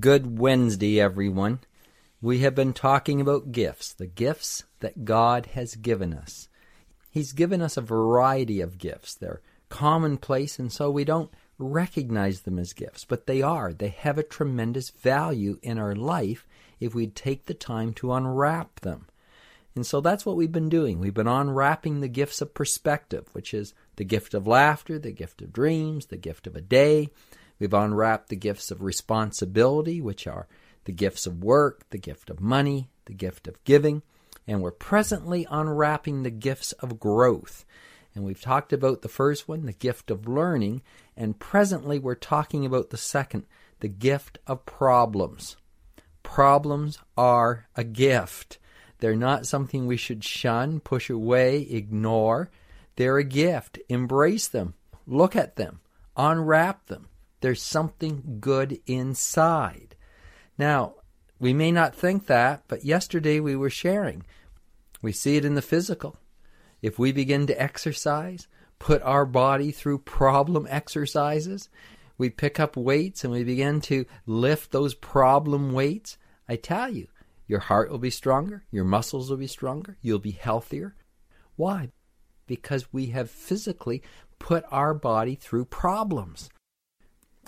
Good Wednesday, everyone. We have been talking about gifts, the gifts that God has given us. He's given us a variety of gifts. They're commonplace, and so we don't recognize them as gifts, but they are. They have a tremendous value in our life if we take the time to unwrap them. And so that's what we've been doing. We've been unwrapping the gifts of perspective, which is the gift of laughter, the gift of dreams, the gift of a day, We've unwrapped the gifts of responsibility, which are the gifts of work, the gift of money, the gift of giving, and we're presently unwrapping the gifts of growth. And we've talked about the first one, the gift of learning, and presently we're talking about the second, the gift of problems. Problems are a gift. They're not something we should shun, push away, ignore. They're a gift. Embrace them. Look at them. Unwrap them. There's something good inside. Now, we may not think that, but yesterday we were sharing. We see it in the physical. If we begin to exercise, put our body through problem exercises, we pick up weights and we begin to lift those problem weights, I tell you, your heart will be stronger, your muscles will be stronger, you'll be healthier. Why? Because we have physically put our body through problems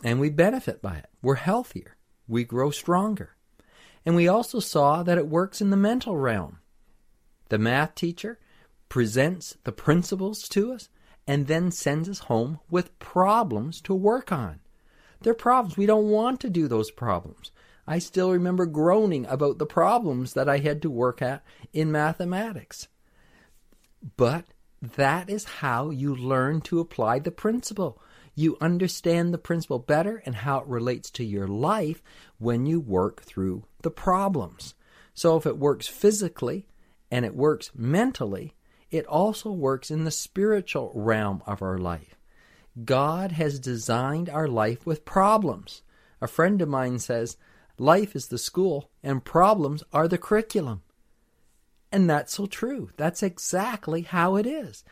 and we benefit by it. We're healthier. We grow stronger. And we also saw that it works in the mental realm. The math teacher presents the principles to us and then sends us home with problems to work on. They're problems. We don't want to do those problems. I still remember groaning about the problems that I had to work at in mathematics. But that is how you learn to apply the principle you understand the principle better and how it relates to your life when you work through the problems. So if it works physically and it works mentally, it also works in the spiritual realm of our life. God has designed our life with problems. A friend of mine says, Life is the school and problems are the curriculum. And that's so true. That's exactly how it is.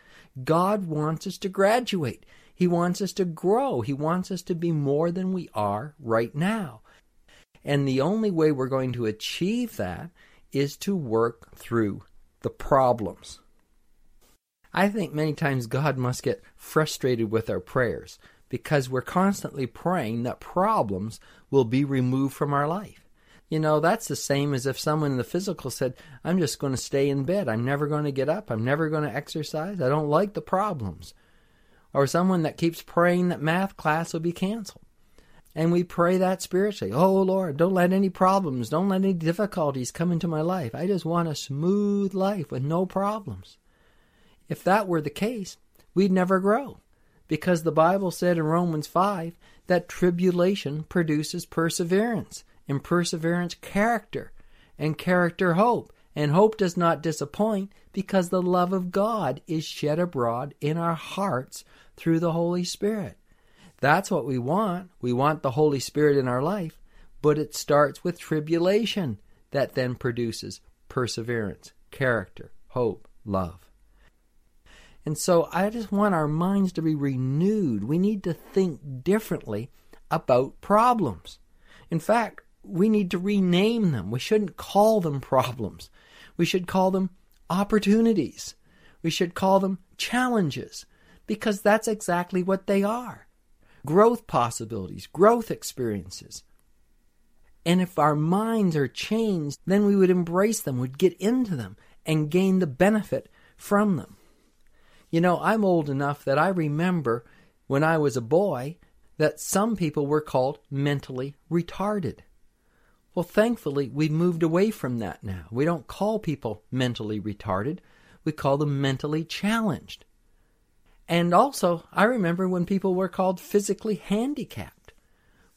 God wants us to graduate. He wants us to grow. He wants us to be more than we are right now. And the only way we're going to achieve that is to work through the problems. I think many times God must get frustrated with our prayers because we're constantly praying that problems will be removed from our life. You know, that's the same as if someone in the physical said, I'm just going to stay in bed. I'm never going to get up. I'm never going to exercise. I don't like the problems or someone that keeps praying that math class will be canceled. And we pray that spiritually. Oh Lord, don't let any problems, don't let any difficulties come into my life. I just want a smooth life with no problems. If that were the case, we'd never grow. Because the Bible said in Romans 5 that tribulation produces perseverance, and perseverance, character, and character, hope. And hope does not disappoint because the love of God is shed abroad in our hearts through the Holy Spirit. That's what we want. We want the Holy Spirit in our life, but it starts with tribulation that then produces perseverance, character, hope, love. And so I just want our minds to be renewed. We need to think differently about problems. In fact, we need to rename them. We shouldn't call them problems. We should call them opportunities. We should call them challenges because that's exactly what they are growth possibilities, growth experiences. And if our minds are changed, then we would embrace them, would get into them, and gain the benefit from them. You know, I'm old enough that I remember when I was a boy that some people were called mentally retarded. Well, thankfully, we've moved away from that now. We don't call people mentally retarded, we call them mentally challenged. And also, I remember when people were called physically handicapped.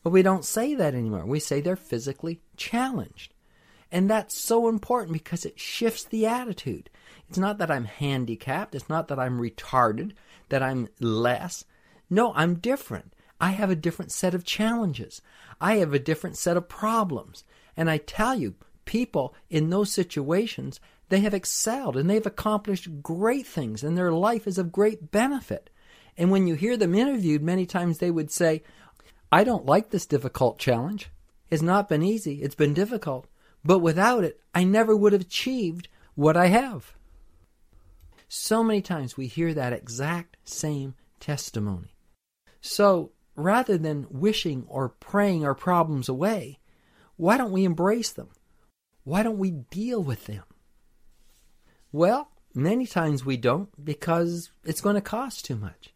But we don't say that anymore. We say they're physically challenged. And that's so important because it shifts the attitude. It's not that I'm handicapped. It's not that I'm retarded, that I'm less. No, I'm different. I have a different set of challenges. I have a different set of problems. And I tell you, people in those situations, they have excelled and they've accomplished great things and their life is of great benefit. And when you hear them interviewed, many times they would say, I don't like this difficult challenge. It's not been easy, it's been difficult. But without it, I never would have achieved what I have. So many times we hear that exact same testimony. So rather than wishing or praying our problems away, why don't we embrace them? Why don't we deal with them? Well, many times we don't because it's going to cost too much. It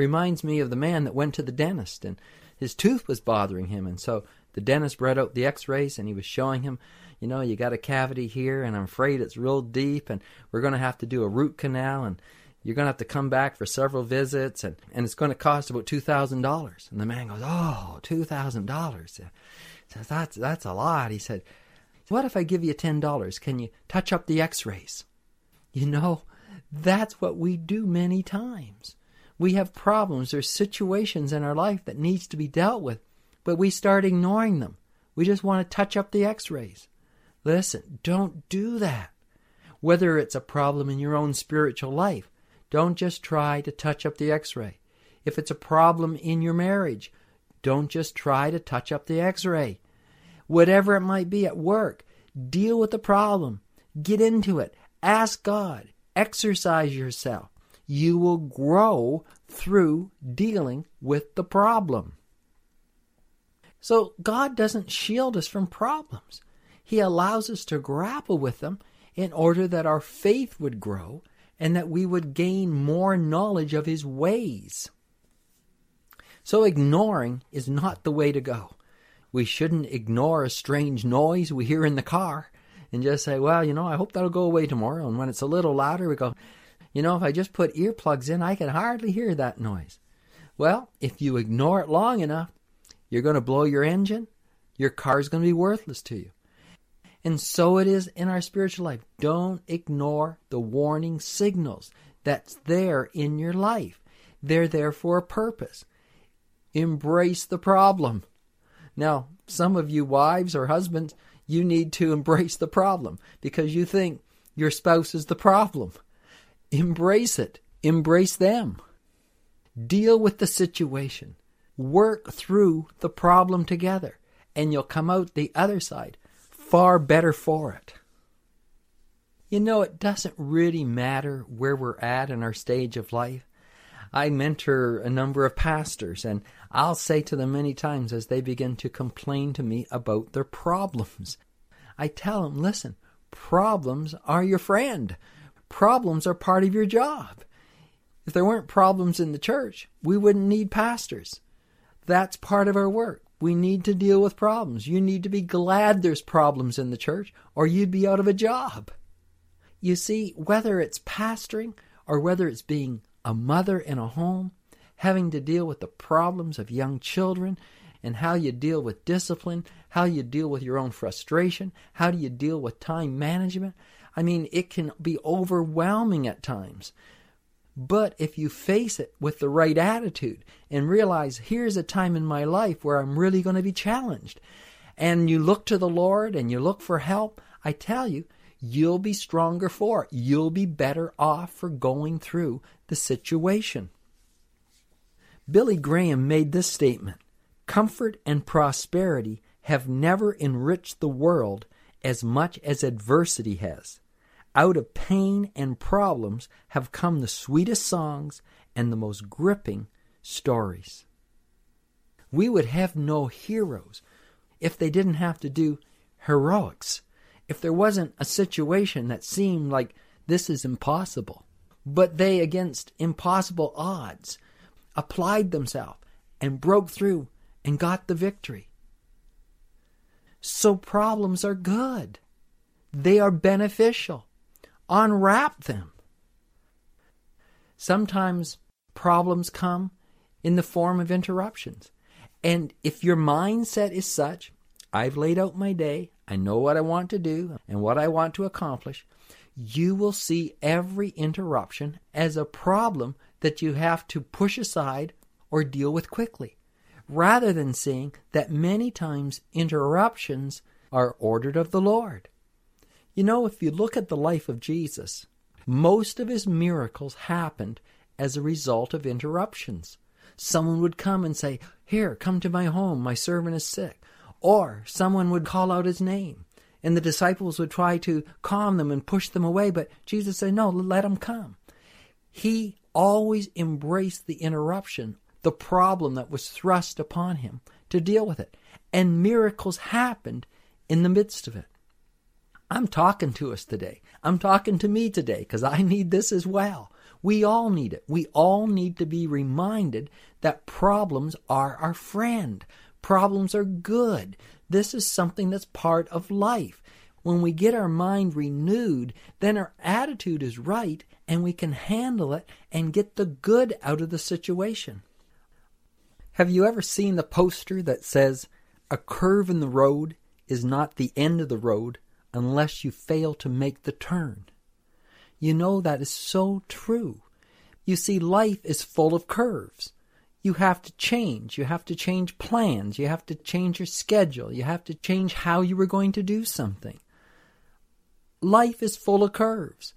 Reminds me of the man that went to the dentist and his tooth was bothering him, and so the dentist read out the x rays and he was showing him, you know, you got a cavity here, and I'm afraid it's real deep, and we're going to have to do a root canal, and you're going to have to come back for several visits, and, and it's going to cost about $2,000. And the man goes, Oh, $2,000. Says, that's, that's a lot. He said, What if I give you $10? Can you touch up the x rays? You know, that's what we do many times. We have problems or situations in our life that needs to be dealt with, but we start ignoring them. We just want to touch up the x-rays. Listen, don't do that. Whether it's a problem in your own spiritual life, don't just try to touch up the x-ray. If it's a problem in your marriage, don't just try to touch up the x-ray. Whatever it might be at work, deal with the problem. Get into it. Ask God. Exercise yourself you will grow through dealing with the problem. So, God doesn't shield us from problems. He allows us to grapple with them in order that our faith would grow and that we would gain more knowledge of His ways. So, ignoring is not the way to go. We shouldn't ignore a strange noise we hear in the car and just say, well, you know, I hope that'll go away tomorrow. And when it's a little louder, we go, you know, if I just put earplugs in, I can hardly hear that noise. Well, if you ignore it long enough, you're going to blow your engine. Your car's going to be worthless to you. And so it is in our spiritual life. Don't ignore the warning signals that's there in your life. They're there for a purpose. Embrace the problem. Now, some of you wives or husbands, you need to embrace the problem because you think your spouse is the problem. Embrace it. Embrace them. Deal with the situation. Work through the problem together, and you'll come out the other side far better for it. You know, it doesn't really matter where we're at in our stage of life. I mentor a number of pastors, and I'll say to them many times as they begin to complain to me about their problems, I tell them, listen, problems are your friend. Problems are part of your job. If there weren't problems in the church, we wouldn't need pastors. That's part of our work. We need to deal with problems. You need to be glad there's problems in the church, or you'd be out of a job. You see, whether it's pastoring or whether it's being a mother in a home, having to deal with the problems of young children, and how you deal with discipline, how you deal with your own frustration, how do you deal with time management, I mean, it can be overwhelming at times. But if you face it with the right attitude and realize here's a time in my life where I'm really going to be challenged, and you look to the Lord and you look for help, I tell you, you'll be stronger for it. You'll be better off for going through the situation. Billy Graham made this statement Comfort and prosperity have never enriched the world as much as adversity has. Out of pain and problems have come the sweetest songs and the most gripping stories. We would have no heroes if they didn't have to do heroics, if there wasn't a situation that seemed like this is impossible. But they, against impossible odds, applied themselves and broke through and got the victory. So problems are good. They are beneficial unwrap them. Sometimes problems come in the form of interruptions. And if your mindset is such, I've laid out my day, I know what I want to do and what I want to accomplish, you will see every interruption as a problem that you have to push aside or deal with quickly, rather than seeing that many times interruptions are ordered of the Lord. You know, if you look at the life of Jesus, most of his miracles happened as a result of interruptions. Someone would come and say, Here, come to my home, my servant is sick. Or someone would call out his name, and the disciples would try to calm them and push them away, but Jesus said, No, let them come. He always embraced the interruption, the problem that was thrust upon him to deal with it. And miracles happened in the midst of it. I'm talking to us today. I'm talking to me today because I need this as well. We all need it. We all need to be reminded that problems are our friend. Problems are good. This is something that's part of life. When we get our mind renewed, then our attitude is right and we can handle it and get the good out of the situation. Have you ever seen the poster that says, A curve in the road is not the end of the road unless you fail to make the turn? You know that is so true. You see, life is full of curves. You have to change. You have to change plans. You have to change your schedule. You have to change how you were going to do something. Life is full of curves.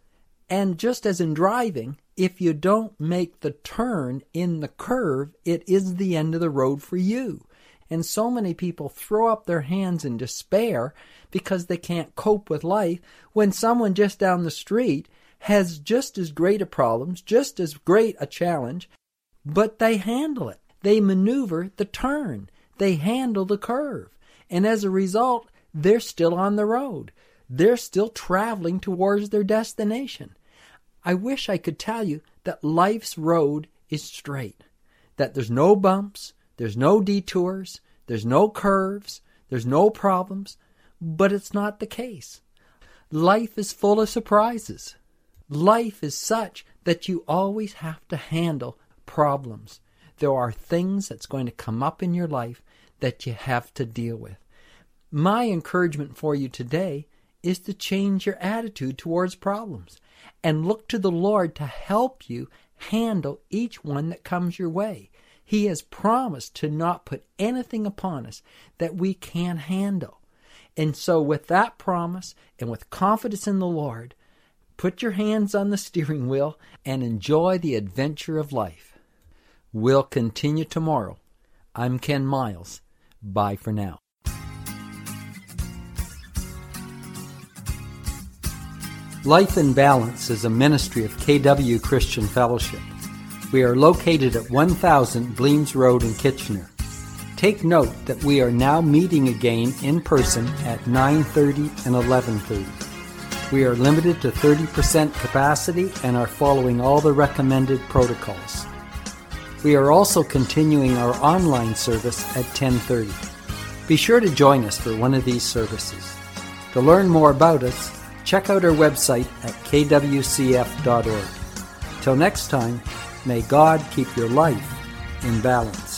And just as in driving, if you don't make the turn in the curve, it is the end of the road for you. And so many people throw up their hands in despair because they can't cope with life when someone just down the street has just as great a problems, just as great a challenge, but they handle it. They maneuver the turn. They handle the curve. And as a result, they're still on the road. They're still traveling towards their destination. I wish I could tell you that life's road is straight, that there's no bumps, there's no detours, there's no curves, there's no problems, but it's not the case. Life is full of surprises. Life is such that you always have to handle problems. There are things that's going to come up in your life that you have to deal with. My encouragement for you today is to change your attitude towards problems and look to the Lord to help you handle each one that comes your way. He has promised to not put anything upon us that we can't handle. And so, with that promise and with confidence in the Lord, Put your hands on the steering wheel and enjoy the adventure of life. We'll continue tomorrow. I'm Ken Miles. Bye for now. Life in Balance is a ministry of KW Christian Fellowship. We are located at 1000 Bleams Road in Kitchener. Take note that we are now meeting again in person at 9:30 and 11:30. We are limited to 30% capacity and are following all the recommended protocols. We are also continuing our online service at 10:30. Be sure to join us for one of these services. To learn more about us, check out our website at kwcf.org. Till next time, may God keep your life in balance.